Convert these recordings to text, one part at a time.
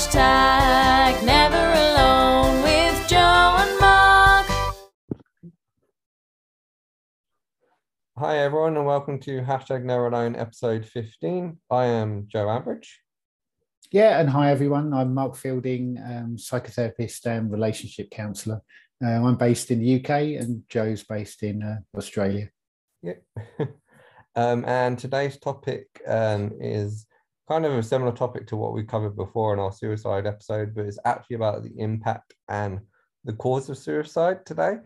Hashtag never alone with Joe and Mark. Hi, everyone, and welcome to Hashtag Never Alone episode 15. I am Joe Ambridge. Yeah, and hi everyone. I'm Mark Fielding, um, psychotherapist and relationship counsellor. Uh, I'm based in the UK, and Joe's based in uh, Australia. Yep. um, and today's topic um, is kind of a similar topic to what we covered before in our suicide episode, but it's actually about the impact and the cause of suicide today.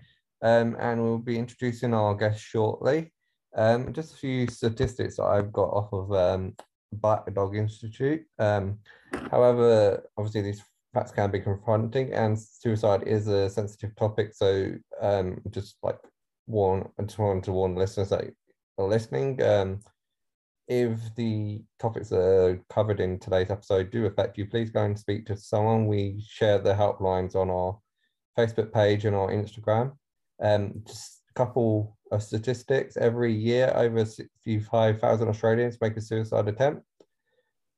Um, and we'll be introducing our guest shortly. Um, just a few statistics that I've got off of um, Bite the Dog Institute. Um, however, obviously these facts can be confronting, and suicide is a sensitive topic. So, um, just like warn, I just wanted to warn listeners that are listening. If the topics that are covered in today's episode do affect you, please go and speak to someone. We share the helplines on our Facebook page and our Instagram. Um, just a couple of statistics. Every year, over 65,000 Australians make a suicide attempt.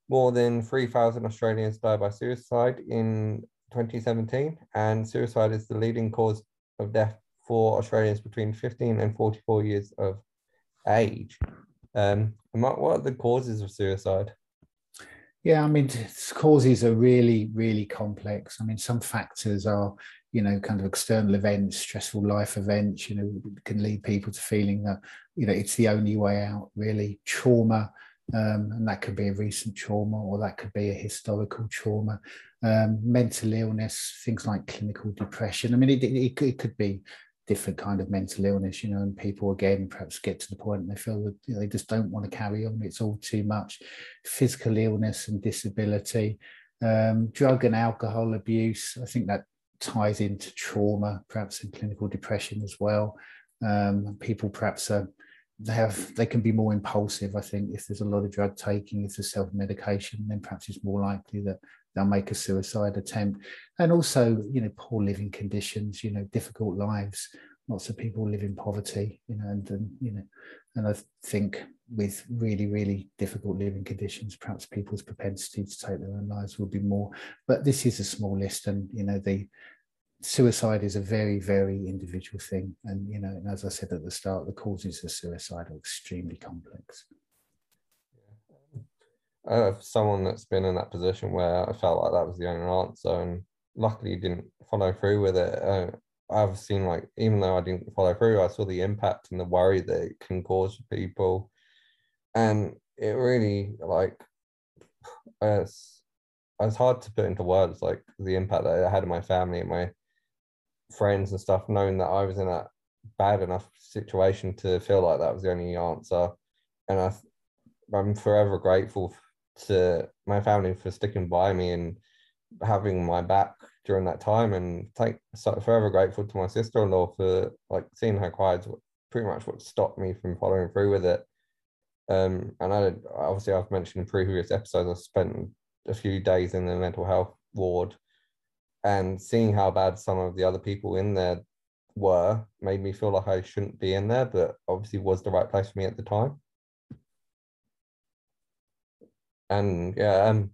More than 3,000 Australians die by suicide in 2017, and suicide is the leading cause of death for Australians between 15 and 44 years of age. Um, what are the causes of suicide? Yeah, I mean, causes are really, really complex. I mean, some factors are, you know, kind of external events, stressful life events, you know, can lead people to feeling that, you know, it's the only way out, really. Trauma, um, and that could be a recent trauma or that could be a historical trauma. Um, mental illness, things like clinical depression. I mean, it, it, it could be different kind of mental illness, you know, and people again perhaps get to the point and they feel that you know, they just don't want to carry on. It's all too much. Physical illness and disability, um, drug and alcohol abuse. I think that ties into trauma, perhaps in clinical depression as well. Um, people perhaps are they have they can be more impulsive. I think if there's a lot of drug taking, if there's self medication, then perhaps it's more likely that they'll make a suicide attempt. And also, you know, poor living conditions, you know, difficult lives. Lots of people live in poverty, you know, and, and you know, and I think with really, really difficult living conditions, perhaps people's propensity to take their own lives will be more. But this is a small list, and you know, the suicide is a very, very individual thing. And you know, and as I said at the start, the causes of suicide are extremely complex uh, someone that's been in that position where I felt like that was the only answer, and luckily didn't follow through with it. Uh, I've seen like even though I didn't follow through, I saw the impact and the worry that it can cause people, and it really like it's it's hard to put into words like the impact that it had on my family and my friends and stuff, knowing that I was in a bad enough situation to feel like that was the only answer, and I I'm forever grateful to my family for sticking by me and having my back during that time and thank so forever grateful to my sister-in-law for like seeing her cry is pretty much what stopped me from following through with it. Um and i obviously i've mentioned in previous episodes i spent a few days in the mental health ward and seeing how bad some of the other people in there were made me feel like i shouldn't be in there but obviously was the right place for me at the time and yeah, um,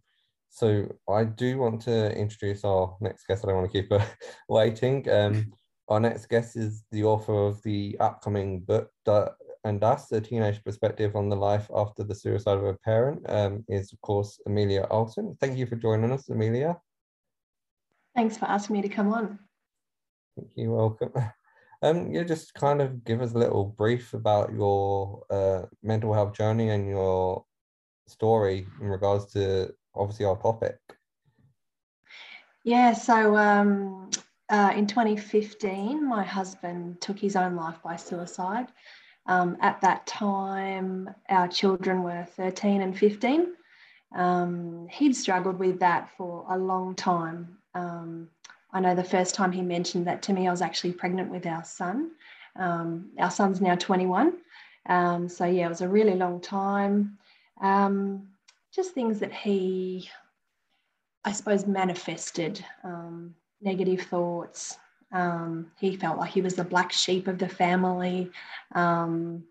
so I do want to introduce our next guest. I don't want to keep her waiting. Um, our next guest is the author of the upcoming book, Dirt and Dust, a teenage perspective on the life after the suicide of a parent, um, is of course Amelia Olson. Thank you for joining us, Amelia. Thanks for asking me to come on. Thank you. Welcome. Um, you just kind of give us a little brief about your uh, mental health journey and your story in regards to obviously our topic? Yeah, so um, uh, in 2015, my husband took his own life by suicide. Um, at that time, our children were 13 and 15. Um, he'd struggled with that for a long time. Um, I know the first time he mentioned that to me, I was actually pregnant with our son. Um, our son's now 21. Um, so, yeah, it was a really long time. Um, just things that he, I suppose, manifested um, negative thoughts. Um, he felt like he was the black sheep of the family, um,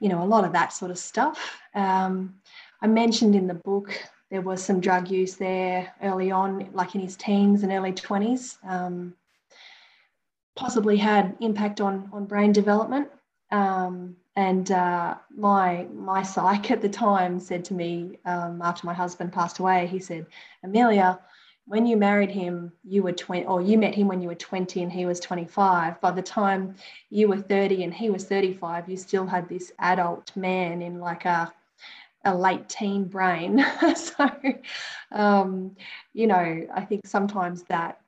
you know, a lot of that sort of stuff. Um, I mentioned in the book there was some drug use there early on, like in his teens and early 20s. Um, possibly had impact on, on brain development. Um, and uh, my my psych at the time said to me um, after my husband passed away, he said, Amelia, when you married him, you were 20, or you met him when you were 20 and he was 25. By the time you were 30 and he was 35, you still had this adult man in like a, a late teen brain. so, um, you know, I think sometimes that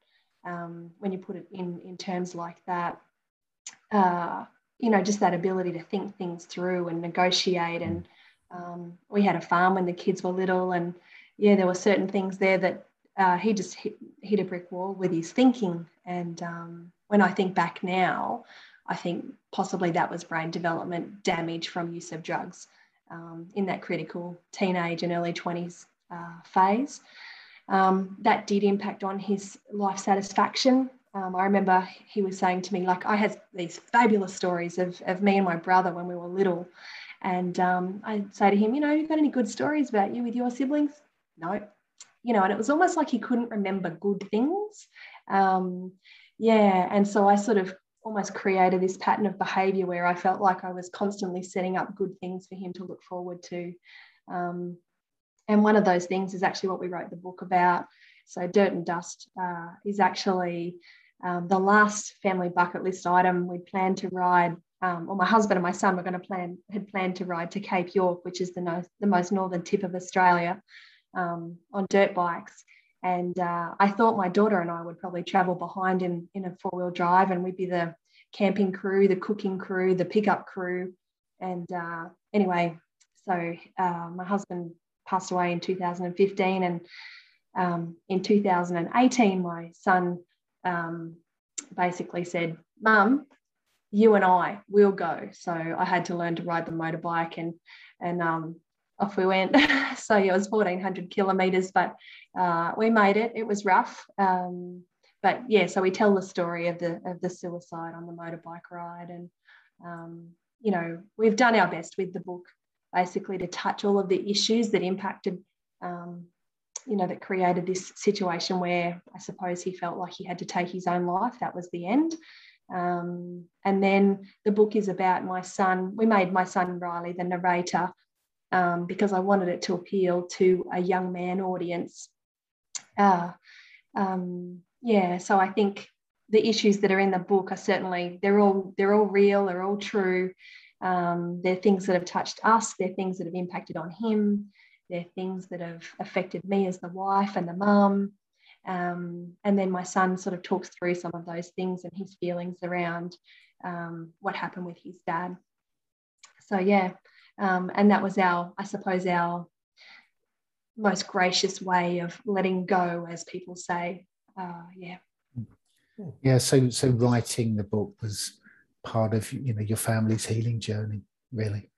um, when you put it in, in terms like that, uh, you know, just that ability to think things through and negotiate. And um, we had a farm when the kids were little, and yeah, there were certain things there that uh, he just hit, hit, a brick wall with his thinking. And um, when I think back now, I think possibly that was brain development damage from use of drugs um, in that critical teenage and early 20s uh, phase. Um, that did impact on his life satisfaction. Um, I remember he was saying to me, like, I had these fabulous stories of, of me and my brother when we were little. And um, I'd say to him, you know, you got any good stories about you with your siblings? No, you know, and it was almost like he couldn't remember good things. Um, yeah, and so I sort of almost created this pattern of behavior where I felt like I was constantly setting up good things for him to look forward to. Um, and one of those things is actually what we wrote the book about. So, Dirt and Dust uh, is actually um, the last family bucket list item we planned to ride. Um, or my husband and my son were going to plan had planned to ride to Cape York, which is the, no, the most northern tip of Australia um, on dirt bikes. And uh, I thought my daughter and I would probably travel behind in, in a four wheel drive and we'd be the camping crew, the cooking crew, the pickup crew. And uh, anyway, so uh, my husband passed away in 2015. And um, in 2018, my son um, basically said, Mum, you and I will go. So I had to learn to ride the motorbike and and um, off we went. so yeah, it was 1400 kilometers, but uh, we made it. It was rough. Um, but yeah, so we tell the story of the of the suicide on the motorbike ride, and um, you know we've done our best with the book, basically to touch all of the issues that impacted, um, you know, that created this situation where I suppose he felt like he had to take his own life. That was the end. Um, and then the book is about my son. We made my son Riley the narrator um, because I wanted it to appeal to a young man audience. Uh, um, yeah, so I think the issues that are in the book are certainly they're all they're all real, they're all true. Um, they're things that have touched us. They're things that have impacted on him. They're things that have affected me as the wife and the mum. Um, and then my son sort of talks through some of those things and his feelings around um, what happened with his dad. So yeah, um, and that was our, I suppose, our most gracious way of letting go, as people say. Uh, yeah. Yeah. So, so writing the book was part of you know your family's healing journey, really.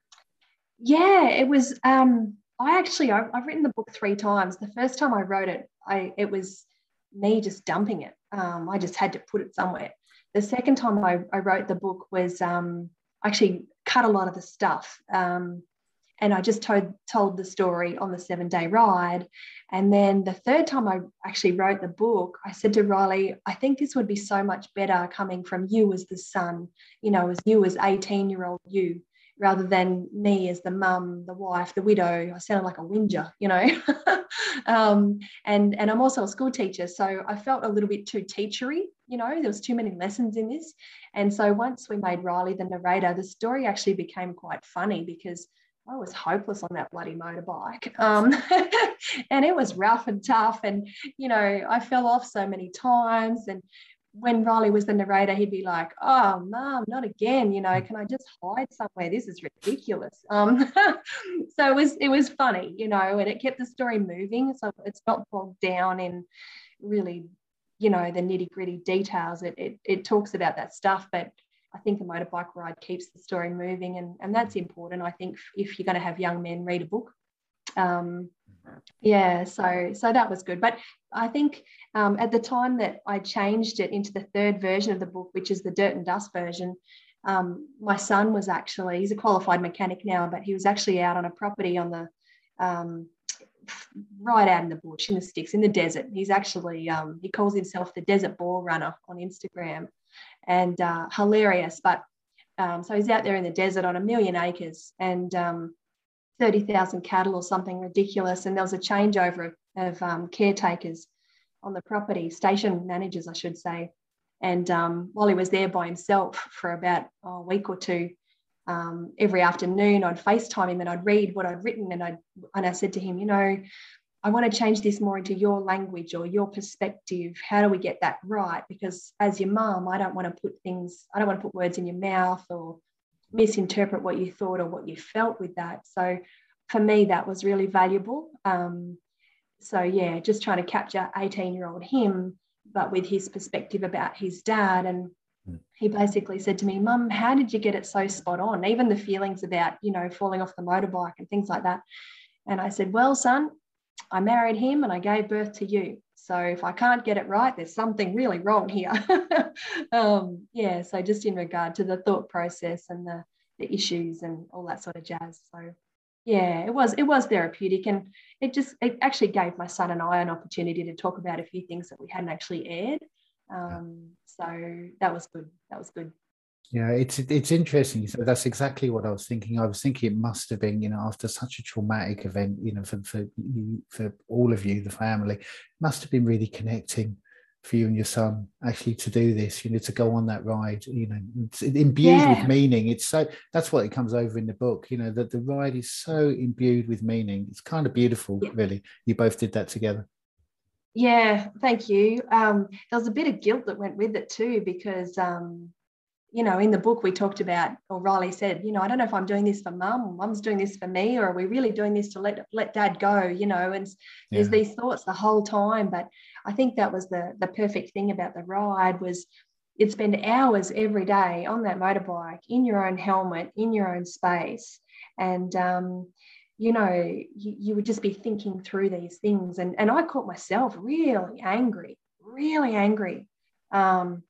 Yeah, it was. Um, I actually I've, I've written the book three times. The first time I wrote it, I it was me just dumping it. Um, I just had to put it somewhere. The second time I, I wrote the book was um, actually cut a lot of the stuff. Um, and I just told, told the story on the seven day ride. And then the third time I actually wrote the book, I said to Riley, I think this would be so much better coming from you as the son, you know, as you as 18 year old you, rather than me as the mum, the wife, the widow. I sounded like a whinger, you know. um, and, and I'm also a school teacher. So I felt a little bit too teachery, you know, there was too many lessons in this. And so once we made Riley the narrator, the story actually became quite funny because I was hopeless on that bloody motorbike. Um, and it was rough and tough. And, you know, I fell off so many times. And when Riley was the narrator, he'd be like, oh, mom, not again. You know, can I just hide somewhere? This is ridiculous. Um, so it was, it was funny, you know, and it kept the story moving. So it's not bogged down in really, you know, the nitty gritty details. It, it, it talks about that stuff, but I think a motorbike ride keeps the story moving, and, and that's important. I think if you're going to have young men read a book, um, yeah, so so that was good. But I think um, at the time that I changed it into the third version of the book, which is the dirt and dust version, um, my son was actually he's a qualified mechanic now, but he was actually out on a property on the um, right out in the bush, in the sticks, in the desert. He's actually um, he calls himself the Desert Bull Runner on Instagram, and uh, hilarious. But um, so he's out there in the desert on a million acres and um, thirty thousand cattle or something ridiculous. And there was a changeover of, of um, caretakers on the property, station managers, I should say. And um, while he was there by himself for about a week or two, um, every afternoon I'd FaceTime him and I'd read what I'd written and I and I said to him, you know, I want to change this more into your language or your perspective. How do we get that right? Because as your mum, I don't want to put things, I don't want to put words in your mouth or misinterpret what you thought or what you felt with that. So for me, that was really valuable. Um, so yeah, just trying to capture 18 year old him, but with his perspective about his dad and Hmm. he basically said to me, Mum, how did you get it so spot on? Even the feelings about, you know, falling off the motorbike and things like that. And I said, Well, son, I married him and I gave birth to you. So if I can't get it right, there's something really wrong here. um, yeah. So just in regard to the thought process and the, the issues and all that sort of jazz. So yeah, it was it was therapeutic and it just it actually gave my son and I an opportunity to talk about a few things that we hadn't actually aired. Um, so that was good. That was good. Yeah, it's it's interesting. So that's exactly what I was thinking. I was thinking it must have been, you know, after such a traumatic event, you know, for for you, for all of you, the family, must have been really connecting for you and your son actually to do this. You know, to go on that ride. You know, it's imbued yeah. with meaning. It's so that's what it comes over in the book. You know, that the ride is so imbued with meaning. It's kind of beautiful, yeah. really. You both did that together. Yeah, thank you. Um, there was a bit of guilt that went with it too, because, um, you know, in the book we talked about, or Riley said, you know, I don't know if I'm doing this for mum, mum's doing this for me, or are we really doing this to let let dad go? You know, and yeah. there's these thoughts the whole time. But I think that was the the perfect thing about the ride was you'd spend hours every day on that motorbike in your own helmet, in your own space, and um, you know, you, you would just be thinking through these things. And, and I caught myself really angry, really angry. Um,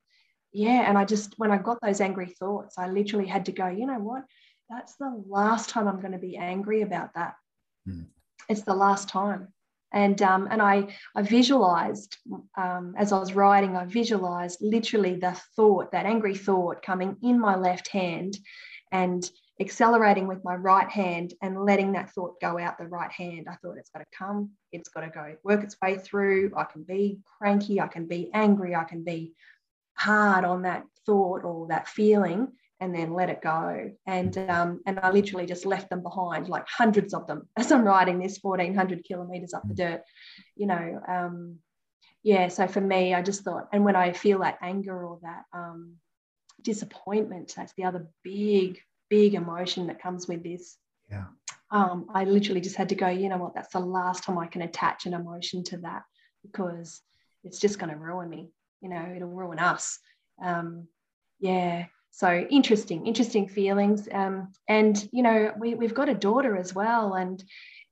yeah. And I just, when I got those angry thoughts, I literally had to go, you know what? That's the last time I'm going to be angry about that. Mm. It's the last time. And, um, and I, I visualized um, as I was writing, I visualized literally the thought, that angry thought coming in my left hand and accelerating with my right hand and letting that thought go out the right hand. I thought it's got to come, it's got to go, work its way through. I can be cranky, I can be angry, I can be hard on that thought or that feeling and then let it go. And um, and I literally just left them behind, like hundreds of them, as I'm riding this 1400 kilometers up the dirt. You know, um, yeah. So for me, I just thought, and when I feel that anger or that um, disappointment, that's the other big big emotion that comes with this. Yeah. Um, I literally just had to go, you know what, that's the last time I can attach an emotion to that because it's just going to ruin me. You know, it'll ruin us. Um, yeah. So interesting, interesting feelings. Um, and, you know, we, we've got a daughter as well. And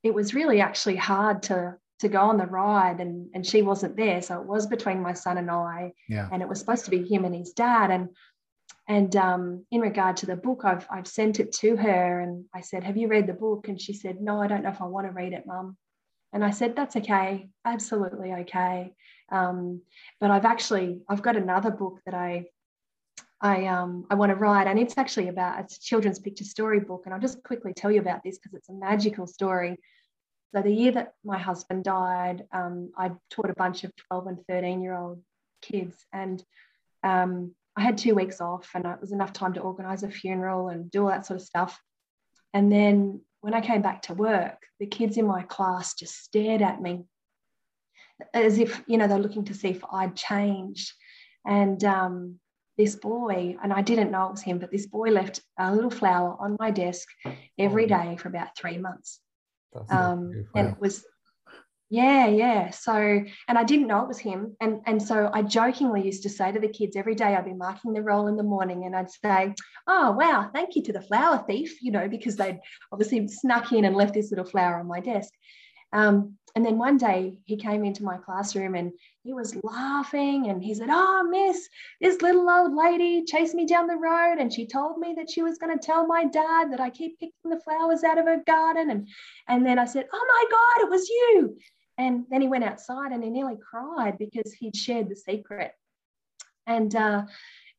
it was really actually hard to to go on the ride and and she wasn't there so it was between my son and I yeah. and it was supposed to be him and his dad and and um, in regard to the book, I've, I've sent it to her and I said, Have you read the book? And she said, No, I don't know if I want to read it, mum. And I said, That's okay, absolutely okay. Um, but I've actually I've got another book that I I um I want to write, and it's actually about it's a children's picture story book. And I'll just quickly tell you about this because it's a magical story. So the year that my husband died, um, I taught a bunch of 12 and 13 year old kids, and um, I had two weeks off and it was enough time to organize a funeral and do all that sort of stuff. And then when I came back to work, the kids in my class just stared at me as if, you know, they're looking to see if I'd changed. And um, this boy, and I didn't know it was him, but this boy left a little flower on my desk every oh. for about three months. Um, and it was yeah, yeah. So, and I didn't know it was him. And, and so I jokingly used to say to the kids every day, I'd be marking the roll in the morning and I'd say, Oh, wow, thank you to the flower thief, you know, because they'd obviously snuck in and left this little flower on my desk. Um, and then one day he came into my classroom and he was laughing and he said, Oh, miss, this little old lady chased me down the road and she told me that she was going to tell my dad that I keep picking the flowers out of her garden. And, and then I said, Oh my God, it was you. And then he went outside and he nearly cried because he'd shared the secret. And, uh,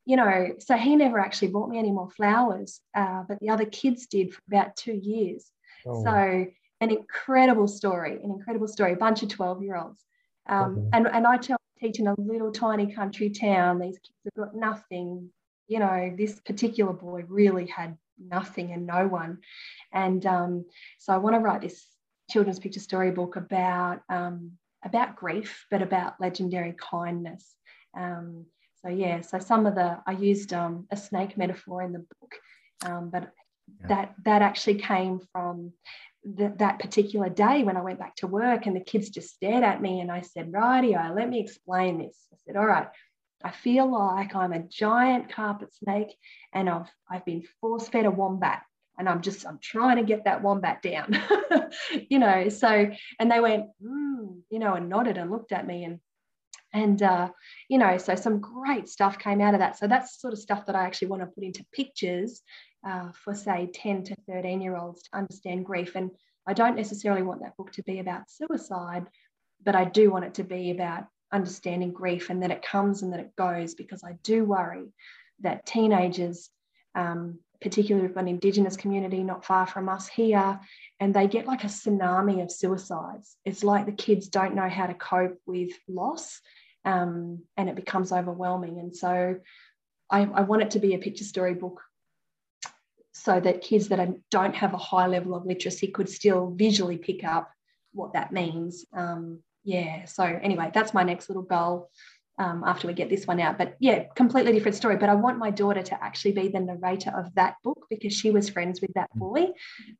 you know, so he never actually bought me any more flowers, uh, but the other kids did for about two years. Oh. So, an incredible story, an incredible story, a bunch of 12 year olds. Um, okay. and, and I tell, teach in a little tiny country town. These kids have got nothing. You know, this particular boy really had nothing and no one. And um, so I want to write this children's picture storybook about um, about grief, but about legendary kindness. Um, so yeah, so some of the I used um, a snake metaphor in the book, um, but yeah. that that actually came from the, that particular day when I went back to work, and the kids just stared at me, and I said, "Rightio, let me explain this." I said, "All right." I feel like I'm a giant carpet snake and I've I've been force fed a wombat and I'm just I'm trying to get that wombat down, you know. So and they went, mm, you know, and nodded and looked at me and and uh, you know, so some great stuff came out of that. So that's sort of stuff that I actually want to put into pictures uh, for say 10 to 13 year olds to understand grief. And I don't necessarily want that book to be about suicide, but I do want it to be about understanding grief and that it comes and that it goes because I do worry that teenagers um, particularly we've an Indigenous community not far from us here, and they get like a tsunami of suicides. It's like the kids don't know how to cope with loss, um, and it becomes overwhelming. And so, I, I, want it to be a picture story book so that kids that don't have a high level of literacy could still visually pick up what that means. Um, yeah. So anyway, that's my next little goal um, after we get this one out. But yeah, completely different story. But I want my daughter to actually be the narrator of that book because she was friends with that boy.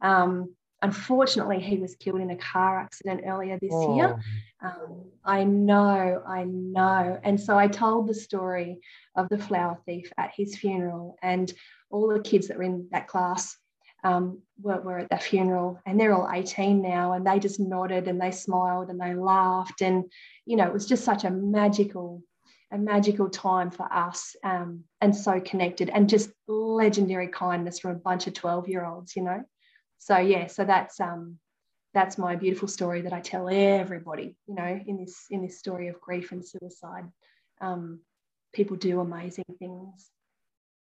Um, unfortunately, he was killed in a car accident earlier this oh. year. Um, I know, I know. And so I told the story of the flower thief at his funeral, and all the kids that were in that class um, were, were at that funeral and they're all 18 now and they just nodded and they smiled and they laughed and you know it was just such a magical a magical time for us um, and so connected and just legendary kindness from a bunch of 12 year olds you know? So yeah so that's um that's my beautiful story that i tell everybody you know in this in this story of grief and suicide. Um, people do amazing things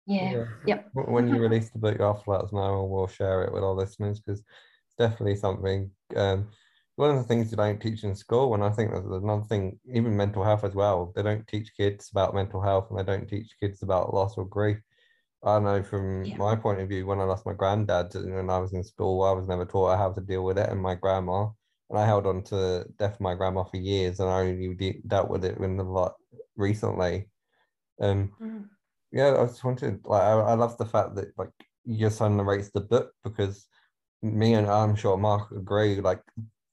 yeah. yeah. Yep. When you release the book, after let us know, and we'll share it with our listeners because it's definitely something. Um, one of the things you don't teach in school, and I think there's another thing, even mental health as well. They don't teach kids about mental health, and they don't teach kids about loss or grief. I know from yeah. my point of view, when I lost my granddad when I was in school, I was never taught how to deal with it, and my grandma, and I held on to death of my grandma for years, and I only de- dealt with it in a lot recently. Um, mm yeah, I just wanted like I, I love the fact that like your son narrates the book because me and I'm sure Mark agree like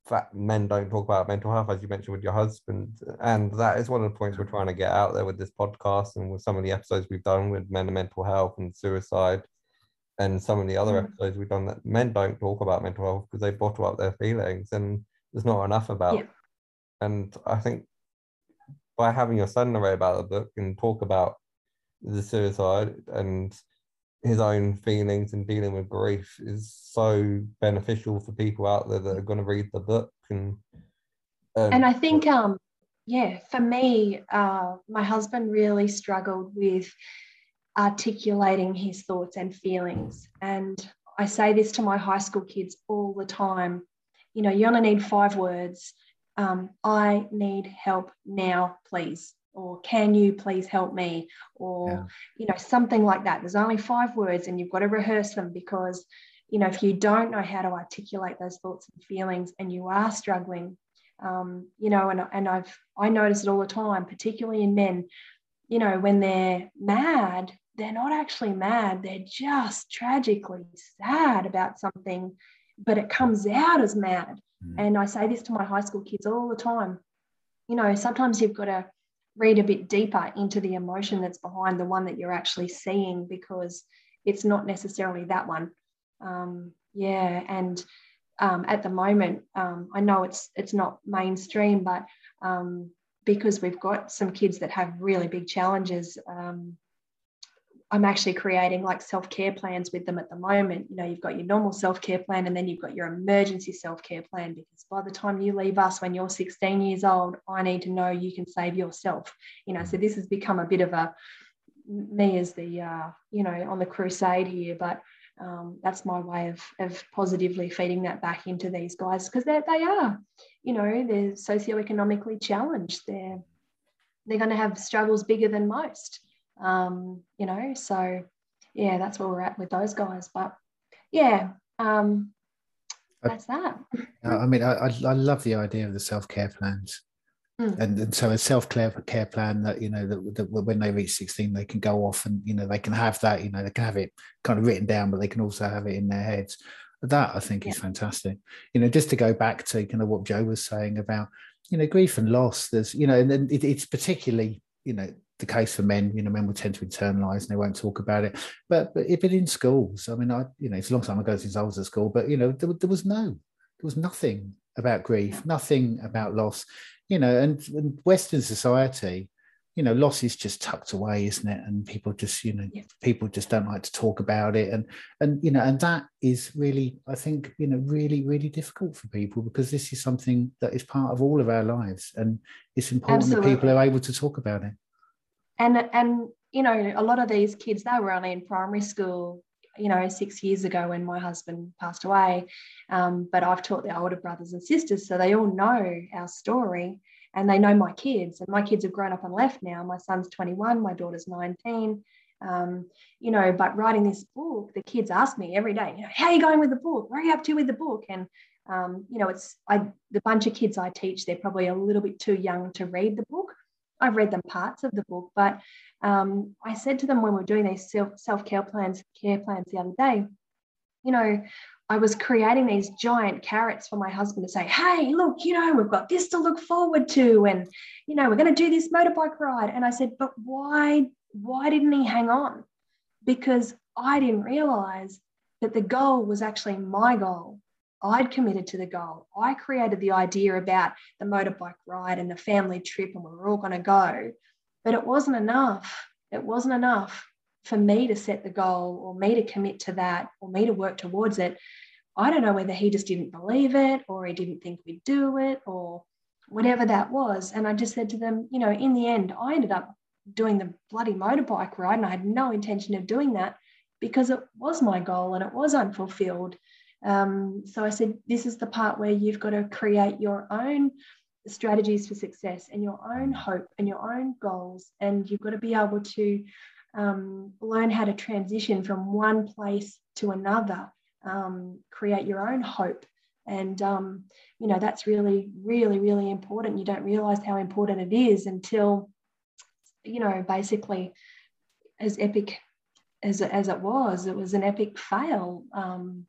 that men don't talk about mental health as you mentioned with your husband and that is one of the points we're trying to get out there with this podcast and with some of the episodes we've done with men and mental health and suicide and some of the other mm. episodes we've done that men don't talk about mental health because they bottle up their feelings and there's not enough about yeah. and I think by having your son narrate about the book and talk about the suicide and his own feelings and dealing with grief is so beneficial for people out there that are going to read the book and um, and I think um yeah for me uh, my husband really struggled with articulating his thoughts and feelings. And I say this to my high school kids all the time you know you only need five words. Um, I need help now please or can you please help me? Or yeah. you know something like that. There's only five words and you've got to rehearse them because you know if you don't know how to articulate those thoughts and feelings and you are struggling um, you know and, and i've i notice it all the time particularly in men you know when they're mad they're not actually mad. They're just tragically sad about something but it comes out as mad. Mm. and i say this to my high school kids all the time. You know sometimes you've got to read a bit deeper into the emotion that's behind the one that you're actually seeing because it's not necessarily that one. Um, yeah, and um, at the moment, um, I know it's it's not mainstream, but um, because we've got some kids that have really big challenges, um, I'm actually creating like self care plans with them at the moment. You know, you've got your normal self care plan, and then you've got your emergency self care plan because by the time you leave us when you're 16 years old, I need to know you can save yourself. You know, so this has become a bit of a me as the uh, you know on the crusade here, but um, that's my way of, of positively feeding that back into these guys because they they are, you know, they're socioeconomically challenged. They're they're going to have struggles bigger than most, um, you know. So yeah, that's where we're at with those guys. But yeah, um, that's that. I mean, I, I love the idea of the self care plans. Mm. And, and so a self care care plan that you know that, that when they reach 16 they can go off and you know they can have that you know they can have it kind of written down but they can also have it in their heads that i think is fantastic you know just to go back to kind of what joe was saying about you know grief and loss there's you know and then it, it's particularly you know the case for men you know men will tend to internalize and they won't talk about it but but if it in schools i mean i you know it's a long time ago since i was at school but you know there, there was no there was nothing about grief nothing about loss you know, and, and Western society, you know, loss is just tucked away, isn't it? And people just, you know, Yeah. people just don't like to talk about it, and and you know, and that is really, I think, you know, really, really difficult for people because this is something that is part of all of our lives, and it's important that people are able to talk about it. And and you know a lot of these kids they were only in primary school you know six years ago when my husband passed away. Um, but i've taught their older brothers and sisters so they all know our story and they know my kids. And my kids have grown up and left now. My son's 21 my daughter's 19 um, you know but writing this book the kids ask me every day you know, how are you going with the book? Where are you up to with the book? And um, you know it's i the bunch of kids i teach they're probably a little bit too young to read the book i've read them parts of the book but um, I said to them when we were doing these self self care plans, care plans the other day, you know, I was creating these giant carrots for my husband to say, hey, look, you know, we've got this to look forward to, and you know, we're going to do this motorbike ride. And I said, but why, why didn't he hang on? Because I didn't realize that the goal was actually my goal. I'd committed to the goal. I created the idea about the motorbike ride and the family trip, and we were all going to go. But it wasn't enough. It wasn't enough for me to set the goal or me to commit to that or me to work towards it. I don't know whether he just didn't believe it or he didn't think we'd do it or whatever that was. And I just said to them, you know, in the end, I ended up doing the bloody motorbike ride and I had no intention of doing that because it was my goal and it was unfulfilled. Um, so I said, this is the part where you've got to create your own strategies for success and your own hope and your own goals. And you've got to be able to um, learn how to transition from one place to another, um, create your own hope. And, um, you know, that's really, really, really important. You don't realize how important it is until, you know, basically as epic as, as it was, it was an epic fail. Um,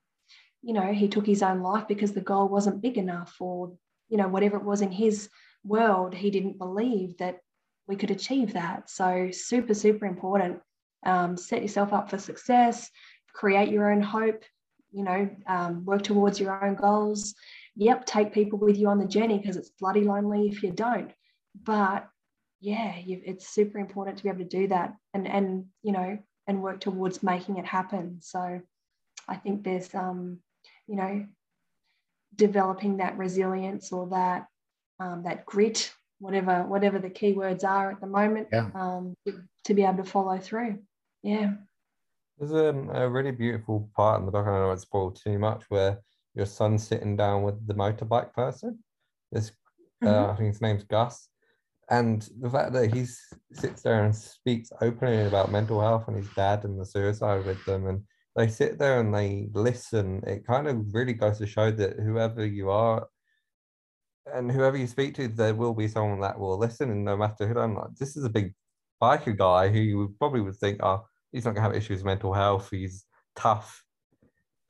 you know, he took his own life because the goal wasn't big enough or you know, whatever it was in his world, he didn't believe that we could achieve that. So, super, super important. Um, set yourself up for success, create your own hope, you know, um, work towards your own goals. Yep, take people with you on the journey because it's bloody lonely if you don't. But yeah, it's super important to be able to do that and, and, you know, and work towards making it happen. So, I think there's, um, you know, developing that resilience or that um, that grit, whatever whatever the keywords are at the moment, Yeah. um, to be able to follow through. Yeah, There's um, a really beautiful part in the book, I don't know it's spoiled too much, where your son's sitting down with the motorbike person. This, uh, Mhm. I think his name's Gus. And the fact that he sits there and speaks openly about mental health and his dad and the suicide with them, and they sit there and they listen, it kind of really goes to show that whoever you are and whoever you speak to, there will be someone that will listen, and no matter who. I'm like, this is a big biker guy who you probably would think, oh, he's not gonna have issues with mental health. He's tough,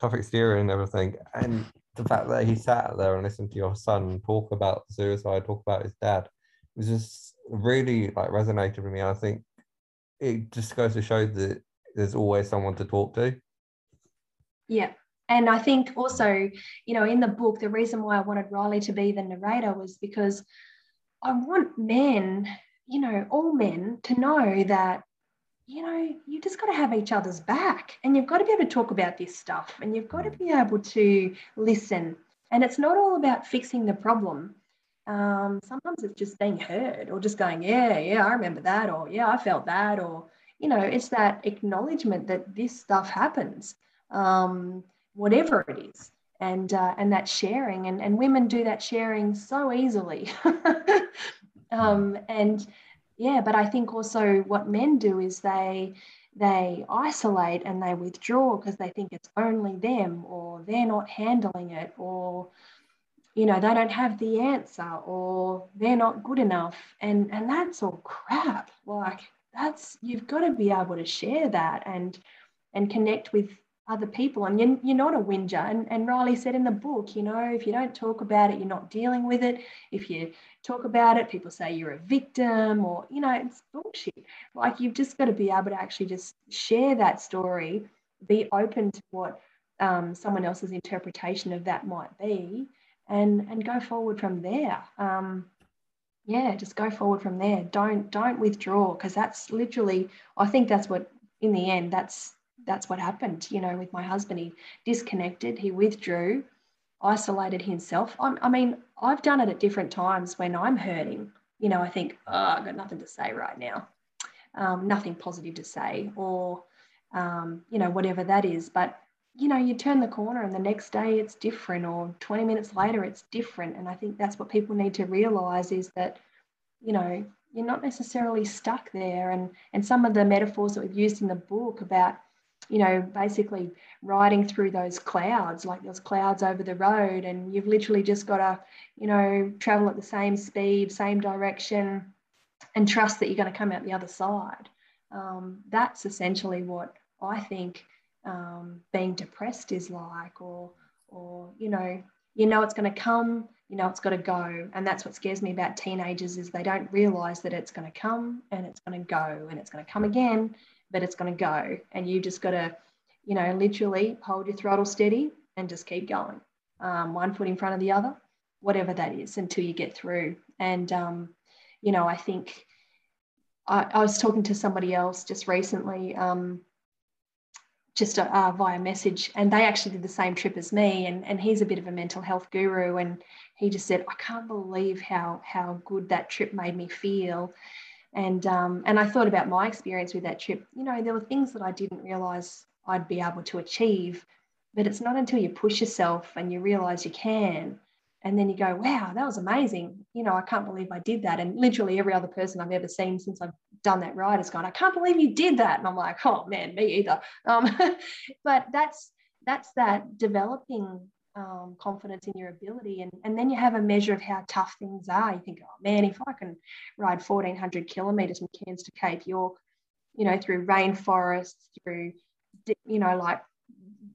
tough exterior and everything. And the fact that he sat there and listened to your son talk about suicide, talk about his dad, was just really like resonated with me. I think it just goes to show that there's always someone to talk to. Yeah, and I think also, you know, in the book, the reason why I wanted Riley to be the narrator was because I want men, you know, all men to know that, you know, you just got to have each other's back and you've got to be able to talk about this stuff and you've got to be able to listen. And it's not all about fixing the problem. Um, sometimes it's just being heard or just going, yeah, yeah, I remember that, or yeah, I felt that, or, you know, it's that acknowledgement that this stuff happens. Um, whatever it is. And uh, and that sharing and, and women do that sharing so easily. Um, and yeah but i think also what men do is they they isolate and they withdraw because they think it's only them or they're not handling it or you know they don't have the answer or they're not good enough. And and that's all crap. Like that's you've got to be able to share that and and connect with other people. And you're, you're not a whinger. And, and riley said in the book you know if you don't talk about it you're not dealing with it. If you talk about it people say you're a victim or you know it's bullshit. Like you've just got to be able to actually just share that story be open to what um, someone else's interpretation of that might be and and go forward from there. Um, yeah just go forward from there. Don't don't withdraw because that's literally i think that's what in the end that's that's what happened, you know, with my husband. He disconnected, he withdrew, isolated himself. I'm, i mean, I've done it at different times when I'm hurting. You know, I think, oh, I've got nothing to say right now, um, nothing positive to say, or, um, you know, whatever that is. But, you know, you turn the corner and the next day it's different, or 20 minutes later it's different. And I think that's what people need to realize is that, you know, you're not necessarily stuck there. And, and some of the metaphors that we've used in the book about, you know, basically riding through those clouds, like those clouds over the road, and you've literally just got to, you know, travel at the same speed, same direction, and trust that you're going to come out the other side. Um, that's essentially what I think um, being depressed is like, or, or you know, you know it's going to come, you know it's got to go, and that's what scares me about teenagers is they don't realise that it's going to come and it's going to go and it's going to come again but it's going to go. And you've just got to, you know, literally hold your throttle steady and just keep going. Um, one foot in front of the other, whatever that is, until you get through. And, um, you know, I think I, I, was talking to somebody else just recently, um, just uh, via message, and they actually did the same trip as me. And, and he's a bit of a mental health guru. And he just said, I can't believe how, how good that trip made me feel and um, and I thought about my experience with that trip. You know, there were things that I didn't realize I'd be able to achieve, but it's not until you push yourself and you realize you can, and then you go, "Wow, that was amazing!" You know, I can't believe I did that. And literally every other person I've ever seen since I've done that ride has gone, "I can't believe you did that," and I'm like, "Oh man, me either." Um, but that's that's that developing um, confidence in your ability. And, and then you have a measure of how tough things are. You think, oh man, if I can ride 1400 kilometers from Cairns to Cape York, you know, through rainforests, through, you know, like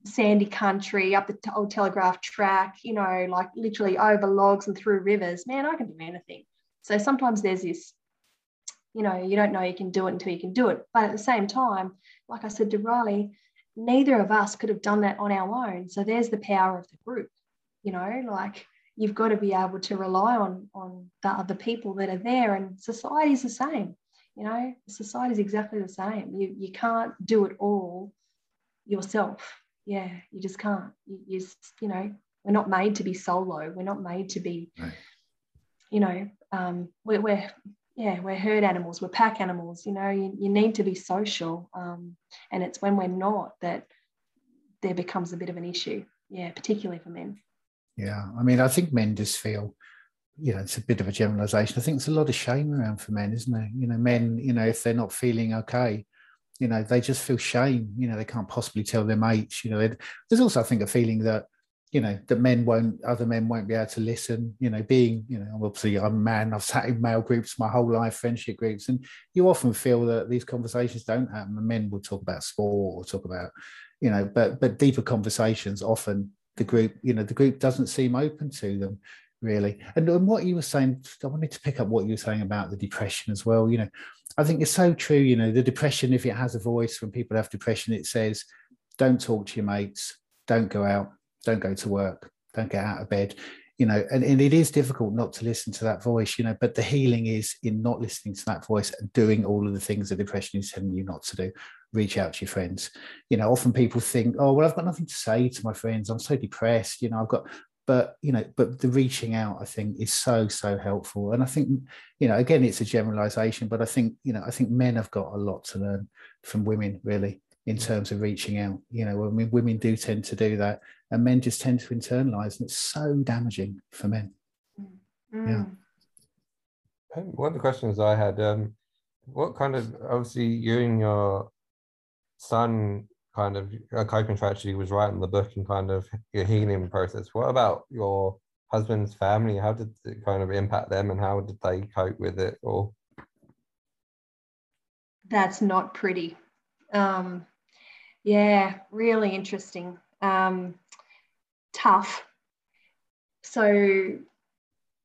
sandy country, up the old telegraph track, you know, like literally over logs and through rivers, man, I can do anything. So sometimes there's this, you know, you don't know you can do it until you can do it. But at the same time, like I said to Riley, neither of us could have done that on our own. So there's the power of the group, you know, like you've got to be able to rely on on the other people that are there and society is the same you know? Society is exactly the same. You you can't do it all yourself. Yeah you just can't. You, you, you know we're not made to be solo. We're not made to be right. you know um, we're, we're yeah, we're herd animals, we're pack animals, you know, you, you need to be social. Um, and it's when we're not that there becomes a bit of an issue. Yeah, particularly for men. Yeah. I mean, I think men just feel, you know, it's a bit of a generalization. I think there's a lot of shame around for men, isn't there? You know, men, you know, if they're not feeling okay, you know, they just feel shame. You know, they can't possibly tell their mates. You know, there's also, I think, a feeling that you know that men won't other men won't be able to listen you know being you know obviously i'm a man i've sat in male groups my whole life friendship groups and you often feel that these conversations don't happen. The men will talk about sport or talk about you know but but deeper conversations often the group you know the group doesn't seem open to them really. And, and what you were saying i wanted to pick up what you were saying about the depression as well you know. I think it's so true you know the depression if it has a voice when people have depression it says don't talk to your mates don't go out, don't go to work, don't get out of bed. You know, and, and it is difficult not to listen to that voice, you know, but the healing is in not listening to that voice and doing all of the things that depression is telling you not to do. Reach out to your friends. You know, often people think, oh, well, I've got nothing to say to my friends. I'm so depressed. You know, I've got, but you know but the reaching out i think is so so helpful and i think you know again it's a generalization but i think you know i think men have got a lot to learn from women really in terms of reaching out you know i mean women do tend to do that and men just tend to internalize and it's so damaging for men Mm. Yeah. One of the questions I had, um, what kind of obviously you and your son kind of a coping strategy was writing the book and kind of your healing process. What about your husband's family? How did it kind of impact them and how did they cope with it? Or That's not pretty. Um, yeah, really interesting. Um, tough. So,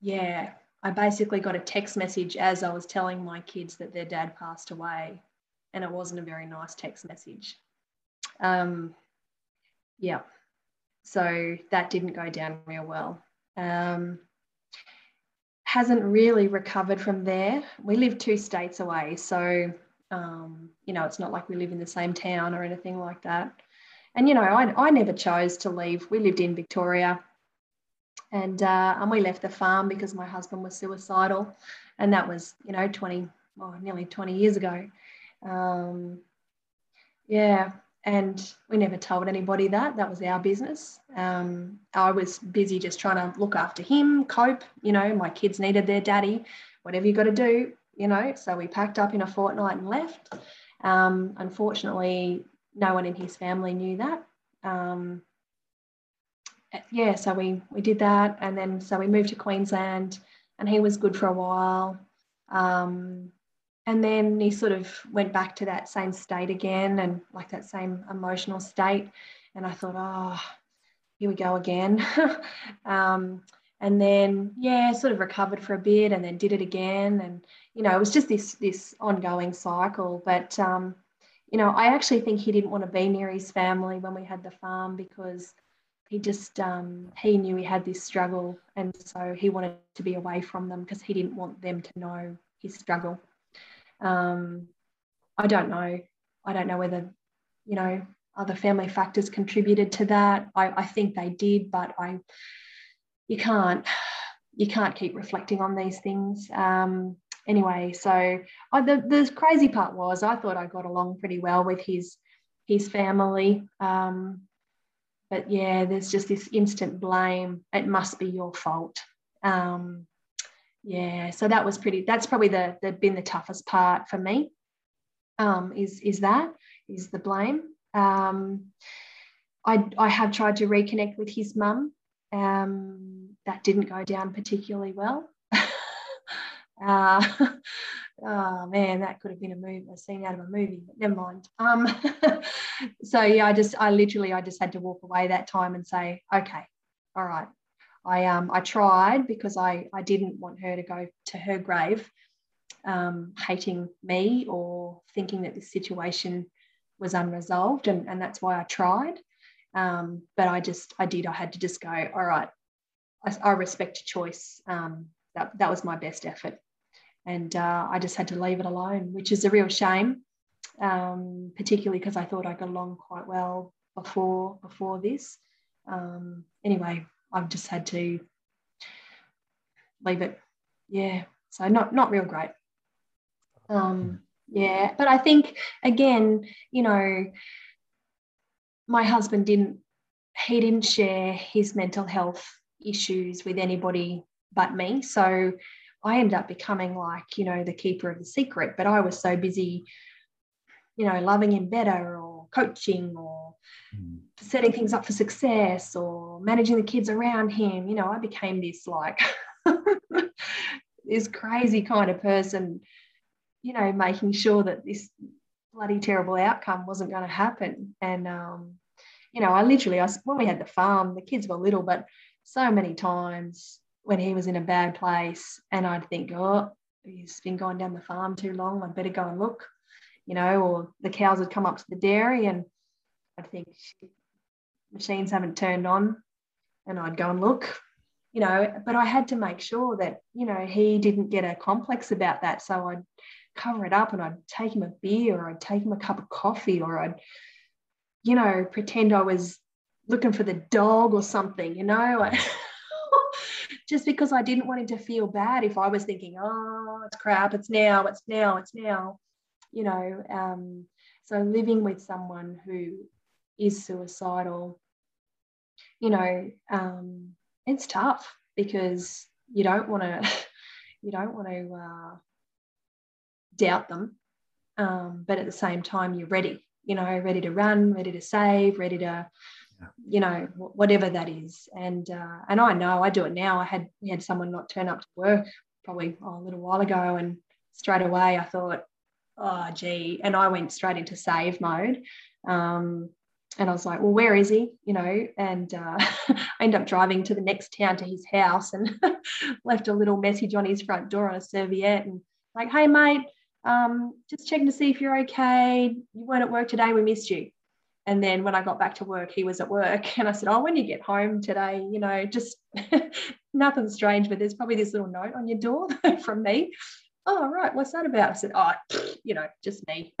yeah, I basically got a text message as I was telling my kids that their dad passed away, and it wasn't a very nice text message. Um, yeah, so that didn't go down real well. Um, hasn't really recovered from there. We live two states away, so um, you know, it's not like we live in the same town or anything like that. And you know, I, I never chose to leave. We lived in Victoria, and uh, and we left the farm because my husband was suicidal, and that was you know 20, oh, nearly 20 years ago. Um, yeah, and we never told anybody that. That was our business. Um, I was busy just trying to look after him, cope. You know, my kids needed their daddy. Whatever you got to do, you know. So we packed up in a fortnight and left. Um, unfortunately, no one in his family knew that. Um, yeah, so we we did that, and then so we moved to Queensland, and he was good for a while. Um, and then he sort of went back to that same state again and like that same emotional state. And i thought oh here we go again. Um, and then yeah sort of recovered for a bit and then did it again. And you know it was just this this ongoing cycle. But um, you know i actually think he didn't want to be near his family when we had the farm because he just um, he knew he had this struggle and so he wanted to be away from them because he didn't want them to know his struggle um, I don't know. I don't know whether, you know, other family factors contributed to that. I, I think they did, but I, you can't, you can't keep reflecting on these things. Um, anyway, so I, the the crazy part was I thought I got along pretty well with his his family. Um, but yeah, there's just this instant blame. It must be your fault. Um, yeah so that was pretty that's probably the, the been the toughest part for me um, is is that is the blame um, I, I have tried to reconnect with his mum um, that didn't go down particularly well uh, oh man that could have been a movie a scene out of a movie but never mind. Um, so yeah i just i literally i just had to walk away that time and say okay all right. I um I tried because I I didn't want her to go to her grave um, hating me or thinking that this situation was unresolved and, and that's why I tried. Um, but I just I did I had to just go all right I, I respect choice um, that, that was my best effort and uh, I just had to leave it alone which is a real shame um, particularly because I thought I got along quite well before before this um, anyway I've just had to leave it. Yeah. So not not real great. Um, yeah, but I think again, you know, my husband didn't he didn't share his mental health issues with anybody but me. So I ended up becoming like, you know, the keeper of the secret, but I was so busy, you know, loving him better or coaching or Mm. setting things up for success or managing the kids around him. You know, I became this like this crazy kind of person, you know, making sure that this bloody terrible outcome wasn't going to happen. And, um, you know, I literally, I, when we had the farm, the kids were little, but so many times when he was in a bad place and I'd think, oh, he's been going down the farm too long, I'd better go and look, you know, or the cows would come up to the dairy and I'd think, machines haven't turned on, and I'd go and look, you know, but I had to make sure that, you know, he didn't get a complex about that. So I'd cover it up and I'd take him a beer or I'd take him a cup of coffee or I'd, you know, pretend I was looking for the dog or something, you know. Just because I didn't want him to feel bad if I was thinking, oh, it's crap, it's now, it's now, it's now, you know. Um, so living with someone who is suicidal, you know, um, it's tough because you don't want to, you don't want to uh, doubt them, um, but at the same time you're ready, you know, ready to run, ready to save, ready to you know whatever that is. And uh, and i know i do it now. I had we had someone not turn up to work probably oh, a little while ago and straight away i thought oh gee and i went straight into save mode. Um, and i was like well where is he? You know and uh, i ended up driving to the next town to his house and left a little message on his front door on a serviette and like hey mate um, just checking to see if you're okay. You weren't at work today. We missed you and then when I got back to work, he was at work. And I said, Oh, when you get home today, you know, just nothing strange, but there's probably this little note on your door from me. Oh, right. What's that about? I said, Oh, you know, just me.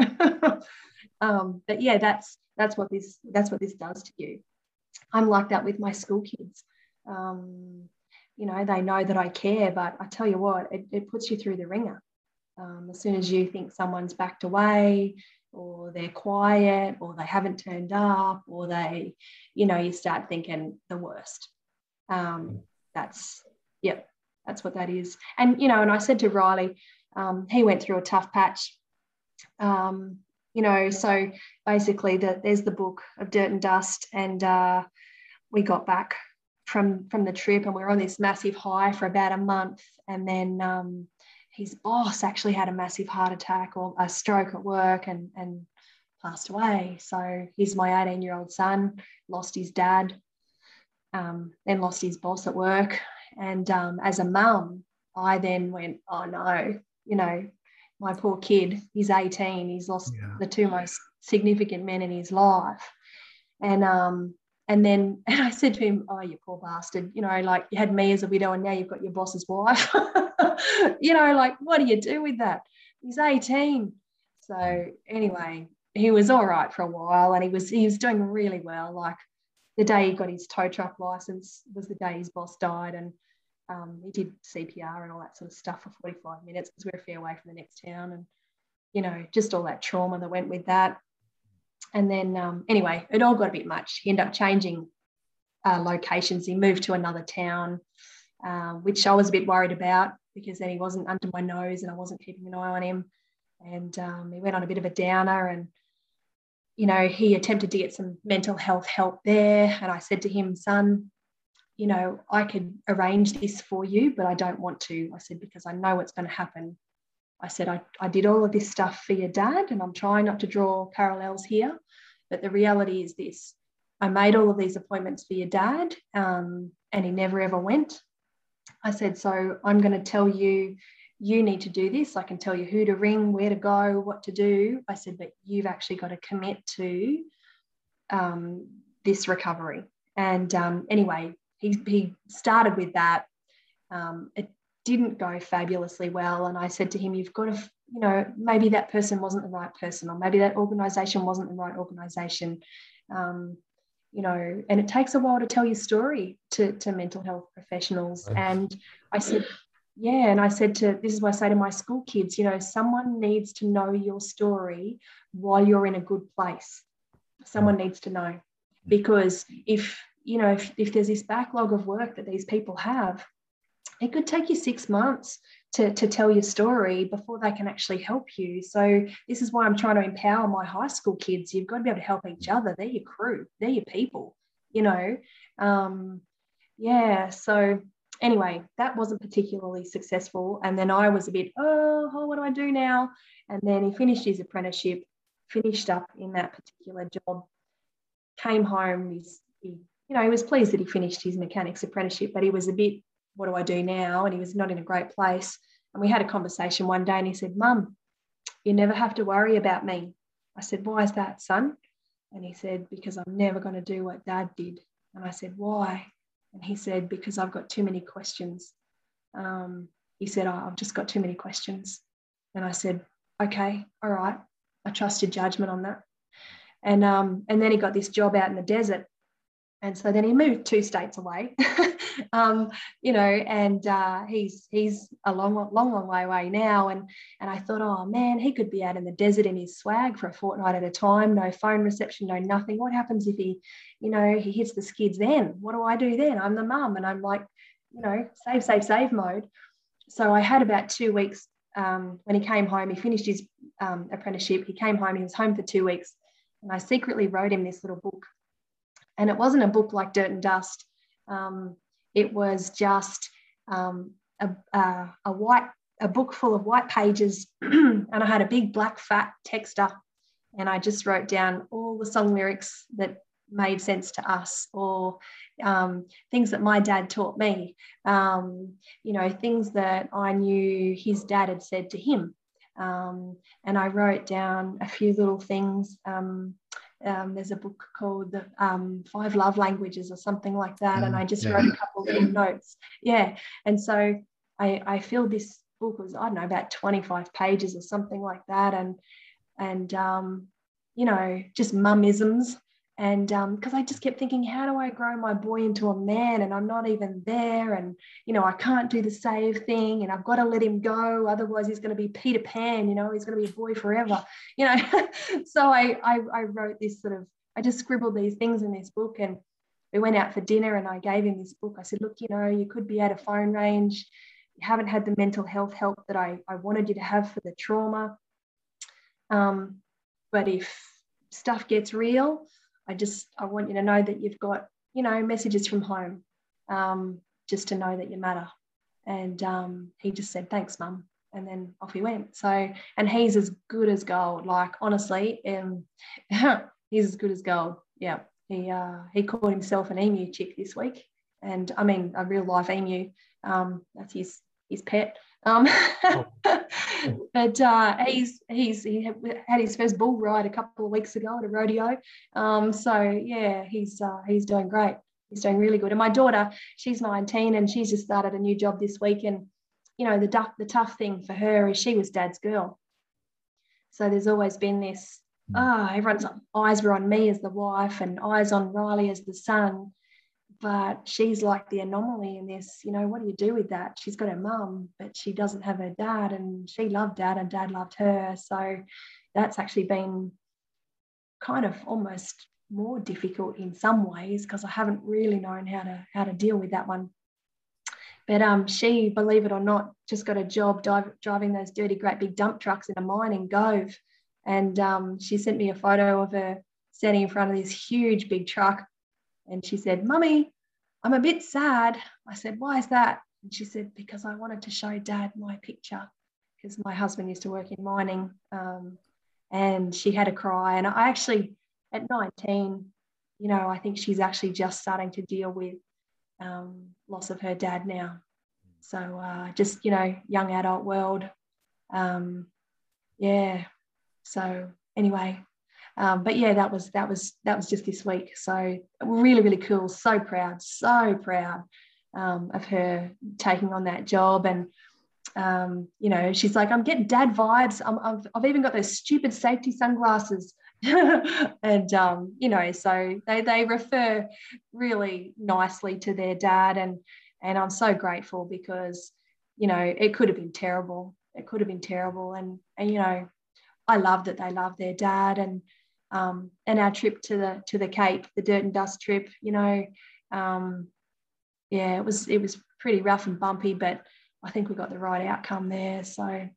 um, but yeah, that's that's what this that's what this does to you. I'm like that with my school kids. Um, you know, they know that I care, but I tell you what, it, it puts you through the ringer. Um, as soon as you think someone's backed away, or they're quiet or they haven't turned up or they you know you start thinking the worst. Um, that's yep that's what that is. And you know and i said to riley um, he went through a tough patch. Um, you know so basically the, there's the book of dirt and dust and uh, we got back from from the trip and we were on this massive high for about a month and then um, his boss actually had a massive heart attack or a stroke at work and, and passed away. So he's my 18 year old son, lost his dad, um, then lost his boss at work. And um, as a mum, I then went, oh no, you know, my poor kid, he's 18, he's lost yeah. the two most significant men in his life. And um, and then and I said to him, Oh, you poor bastard, you know, like you had me as a widow and now you've got your boss's wife. you know, like what do you do with that? He's 18. So anyway, he was all right for a while and he was he was doing really well. Like the day he got his tow truck license was the day his boss died and um, he did CPR and all that sort of stuff for 45 minutes because we're a fair way from the next town and you know just all that trauma that went with that and then um, anyway it all got a bit much he ended up changing uh, locations he moved to another town uh, which I was a bit worried about because then he wasn't under my nose and I wasn't keeping an eye on him. And um, he went on a bit of a downer and, you know, he attempted to get some mental health help there. And I said to him, son, you know, I could arrange this for you, but I don't want to. I said, because I know what's going to happen. I said, I, I did all of this stuff for your dad, and I'm trying not to draw parallels here. But the reality is this I made all of these appointments for your dad, um, and he never ever went. I said, So I'm going to tell you, you need to do this. I can tell you who to ring, where to go, what to do. I said, But you've actually got to commit to um, this recovery. And um, anyway, he, he started with that. Um, it didn't go fabulously well. And I said to him, You've got to, you know, maybe that person wasn't the right person, or maybe that organization wasn't the right organization. Um, you know, and it takes a while to tell your story to, to mental health professionals. And I said, yeah, and I said to this is what I say to my school kids, you know, someone needs to know your story while you're in a good place. Someone needs to know because if you know if, if there's this backlog of work that these people have, it could take you six months to, to tell your story before they can actually help you. So this is why I'm trying to empower my high school kids. You've got to be able to help each other. They're your crew. They're your people. You know, um, yeah. So anyway, that wasn't particularly successful. And then I was a bit, oh, oh, what do I do now? And then he finished his apprenticeship, finished up in that particular job, came home. He's, he, you know, he was pleased that he finished his mechanics apprenticeship, but he was a bit what do I do now? And he was not in a great place. And we had a conversation one day and he said, Mum, you never have to worry about me. I said, Why is that, son? And he said, Because I'm never going to do what dad did. And I said, Why? And he said, Because I've got too many questions. Um, he said, oh, I've just got too many questions. And I said, Okay, all right. I trust your judgment on that. And, um, and then he got this job out in the desert. And so then he moved two states away, um, you know, and uh, he's he's a long, long, long way away now. And and I thought, oh man, he could be out in the desert in his swag for a fortnight at a time, no phone reception, no nothing. What happens if he, you know, he hits the skids then? What do I do then? I'm the mum, and I'm like, you know, save, save, save mode. So I had about two weeks um, when he came home. He finished his um, apprenticeship. He came home. He was home for two weeks, and I secretly wrote him this little book and it wasn't a book like Dirt and Dust. Um, it was just um, a, a, a, white, a book full of white pages, and I had a big black fat texter, and I just wrote down all the song lyrics that made sense to us, or um, things that my dad taught me. Um, you know, things that I knew his dad had said to him. Um, and I wrote down a few little things. Um, there's a book called the um, Five Love Languages or something like that, and I just yeah. wrote a couple of notes. Yeah, and so I, I feel this book was I don't know about 25 pages or something like that, and and um, you know just mumisms and because um, I just kept thinking, how do I grow my boy into a man? And I'm not even there, and you know, I can't do the save thing, and I've got to let him go, otherwise he's going to be Peter Pan, you know, he's going to be a boy forever, you know. so I, I I wrote this sort of, I just scribbled these things in this book, and we went out for dinner, and I gave him this book. I said, look, you know, you could be out of phone range, you haven't had the mental health help that I I wanted you to have for the trauma, um, but if stuff gets real I just I want you to know that you've got you know messages from home, um, just to know that you matter. And um, he just said thanks, mum, and then off he went. So and he's as good as gold. Like honestly, um, he's as good as gold. Yeah, he uh, he called himself an emu chick this week, and I mean a real life emu. Um, that's his his pet. Um, oh. but uh, he's he's he had his first bull ride a couple of weeks ago at a rodeo. Um, so yeah, he's uh, he's doing great. He's doing really good. And my daughter, she's 19 and she's just started a new job this week. And you know, the duck, the tough thing for her is she was dad's girl. So there's always been this. Ah, oh, everyone's eyes were on me as the wife and eyes on Riley as the son but she's like the anomaly in this you know what do you do with that she's got her mum but she doesn't have her dad and she loved dad and dad loved her so that's actually been kind of almost more difficult in some ways because I haven't really known how to how to deal with that one but um, she, believe it or not, just got a job dive, driving those dirty, great big dump trucks in a mine in Gove. And um, she sent me a photo of her standing in front of this huge big truck. And she said, Mummy, I'm a bit sad. I said, Why is that? And she said, Because I wanted to show dad my picture because my husband used to work in mining. Um, and she had a cry. And I actually, at 19, you know, I think she's actually just starting to deal with um, loss of her dad now. So uh, just, you know, young adult world. Um, yeah. So anyway, um, but yeah, that was that was that was just this week. So really, really cool. So proud, so proud um, of her taking on that job. And um, you know, she's like, I'm getting dad vibes. i have I've even got those stupid safety sunglasses. and um, you know, so they they refer really nicely to their dad, and and I'm so grateful because you know it could have been terrible. It could have been terrible, and and you know, I love that they love their dad, and um, and our trip to the to the Cape, the dirt and dust trip, you know, um, yeah, it was it was pretty rough and bumpy, but I think we got the right outcome there. So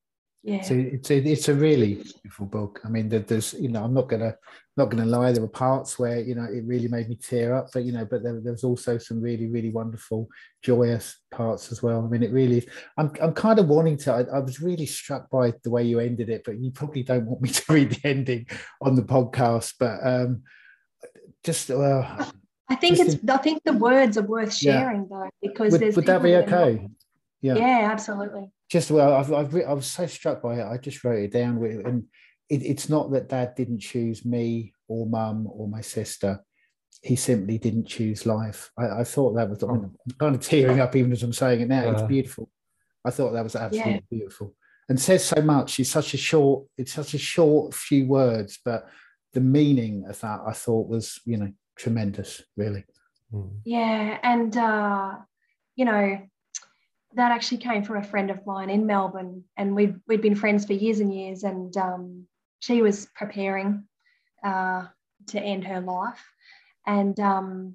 yeah. So it's a, it's a really beautiful book. I mean, there's you know I'm not gonna not gonna lie. There were parts where you know it really made me tear up, but you know, but there, there's also some really really wonderful joyous parts as well. I mean, it really. I'm I'm kind of wanting to. I, I was really struck by the way you ended it, but you probably don't want me to read the ending on the podcast. But um, just well. I think it's. In, I think the words are worth sharing yeah. though, because would, there's. Would that be okay? Yeah. Yeah, absolutely just well, I've, I've I was so struck by it. I just wrote it down, with and it, it's not that Dad didn't choose me or mum or my sister. He simply didn't choose life. I, I thought that was, I mean, I'm kind of tearing up even as I'm saying it now. It's beautiful. I thought that was absolutely beautiful and says so much. It's such a short, it's such a short few words, but the meaning of that I thought was, you know, tremendous, really. Mm. Yeah, and uh, you know, that actually came from a friend of mine in Melbourne, and we'd we'd been friends for years and years, and um, she was preparing uh, to end her life, and um,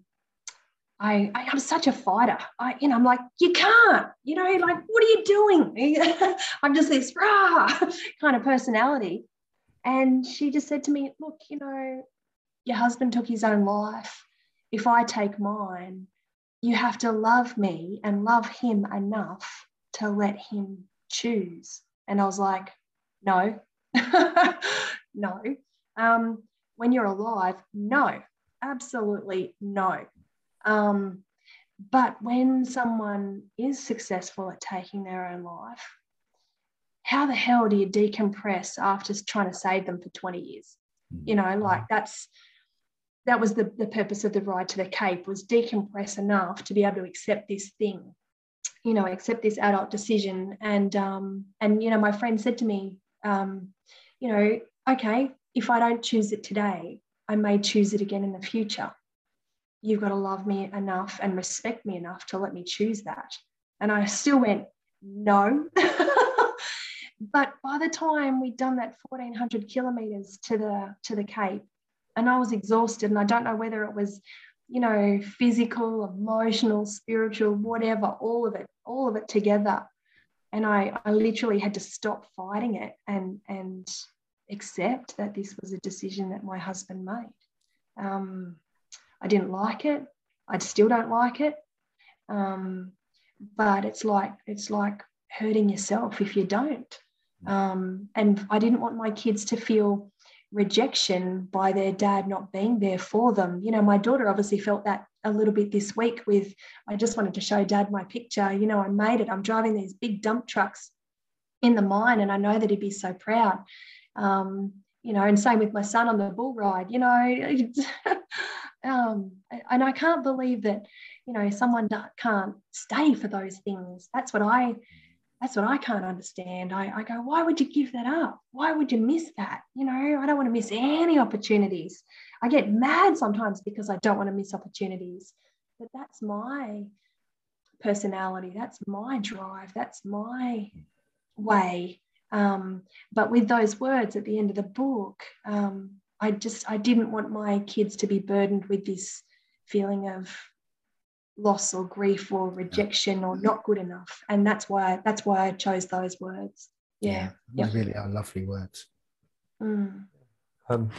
I, I I'm such a fighter. I you know I'm like you can't, you know, like what are you doing? I'm just this rah kind of personality, and she just said to me, look, you know, your husband took his own life if I take mine, you have to love me and love him enough to let him choose. And I was like, no, no. Um, when you're alive, no, absolutely no. Um, but when someone is successful at taking their own life, how the hell do you decompress after trying to save them for 20 years? You know, like that's that was the, the purpose of the ride to the Cape was decompress enough to be able to accept this thing, you know, accept this adult decision. And um, and you know, my friend said to me, um, you know, okay, if I don't choose it today, I may choose it again in the future. You've got to love me enough and respect me enough to let me choose that. And I still went, no. but by the time we'd done that 1400 kilometers to the to the Cape, and I was exhausted. And I don't know whether it was, you know, physical, emotional, spiritual, whatever, all of it, all of it together. And I, I literally had to stop fighting it and and accept that this was a decision that my husband made. Um, I didn't like it. I still don't like it. Um, but it's like it's like hurting yourself if you don't. Um, and I didn't want my kids to feel rejection by their dad not being there for them. You know, my daughter obviously felt that a little bit this week with I just wanted to show dad my picture. You know, I made it. I'm driving these big dump trucks in the mine and I know that he'd be so proud. Um, you know, and same with my son on the bull ride, you know. um, and I can't believe that, you know, someone can't stay for those things. That's what I that's what I can't understand. I, I go, why would you give that up? Why would you miss that? You know, I don't want to miss any opportunities. I get mad sometimes because I don't want to miss opportunities. But that's my personality. That's my drive. That's my way. Um, but with those words at the end of the book, um, I just I didn't want my kids to be burdened with this feeling of loss or grief or rejection or not good enough and that's why that's why i chose those words yeah they yeah, really are lovely words. Mm. Um,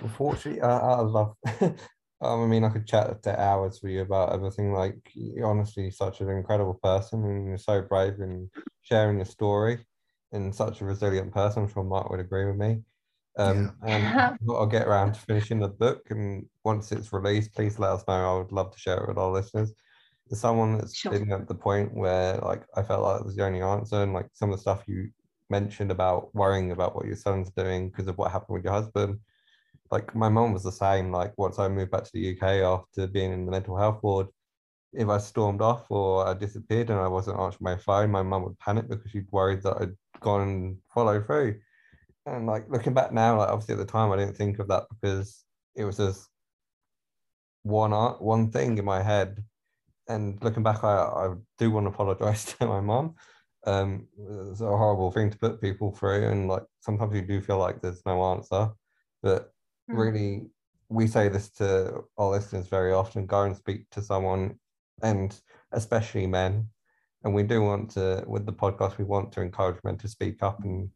unfortunately, I, I love. um, I mean, I could chat to hours with you about everything. Like, you're honestly such an incredible person, and you're so brave in sharing your story, and such a resilient person. I'm sure Mark would agree with me. Um, and I'll get around to finishing the book, and once it's released, please let us know. I would love to share it with our listeners. As someone that's Sure. been at the point where, like, I felt like it was the only answer, and like some of the stuff you mentioned about worrying about what your son's doing because of what happened with your husband. Like my mom was the same. Like once I moved back to the UK after being in the mental health ward, if I stormed off or I disappeared and I wasn't answering my phone, my mum would panic because she'd worried that I'd gone and followed through. And like looking back now, like obviously at the time I didn't think of that because it was just one art, one thing in my head. And looking back, I, I do want to apologize to my mum um it's a horrible thing to put people through and like sometimes you do feel like there's no answer but Mm. really we say this to our listeners very often go and speak to someone and especially men and we do want to with the podcast we want to encourage men to speak up and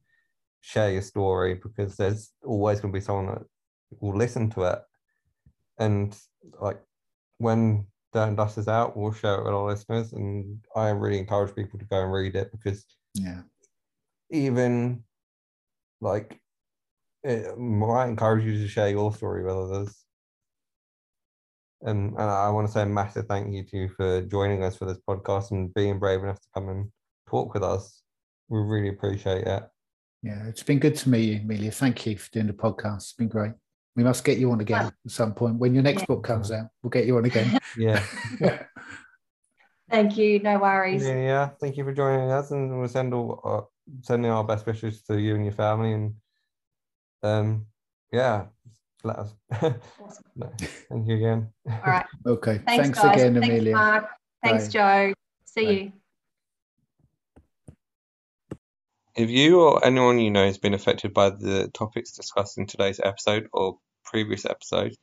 share your story because there's always going to be someone that will listen to it and like when Dirt and Dust is out, we'll share it with our listeners. And I really encourage people to go and read it because Yeah. even like it might encourage you to share your story with others. And, and I want to say a massive thank you to you for joining us for this podcast and being brave enough to come and talk with us. We really appreciate it. Yeah. It's been good to meet you, Amelia. Thank you for doing the podcast. It's been great. We must get you on again Well, at some point. When your next yeah. book comes out, we'll get you on again. Yeah. Thank you. No worries. Yeah, yeah. Thank you for joining us, and we'll send all uh, sending our best wishes to you and your family, and um, yeah, let us. Awesome. no, thank you again. All right. okay. Thanks, Thanks, guys. again, Thanks, Amelia. Mark. Thanks, Bye. Joe. See Bye. you. If you or anyone you know has been affected by the topics discussed in today's episode or previous episodes,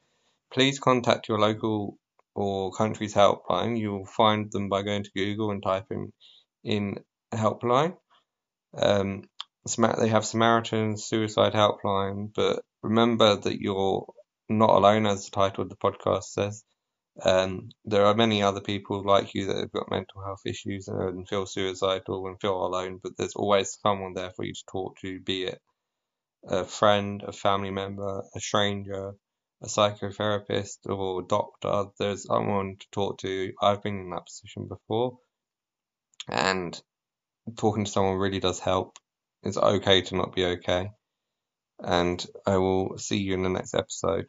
please contact your local or country's helpline. You will find them by going to Google and typing in helpline. Um, they have Samaritan suicide helpline, but remember that you're not alone, as the title of the podcast says. Um, there are many other people like you that have got mental health issues and feel suicidal and feel alone, but there's always someone there for you to talk to, be it a friend, a family member, a stranger, a psychotherapist, or a doctor. There's someone to talk to. I've been in that position before, and talking to someone really does help. It's okay to not be okay. And I will see you in the next episode.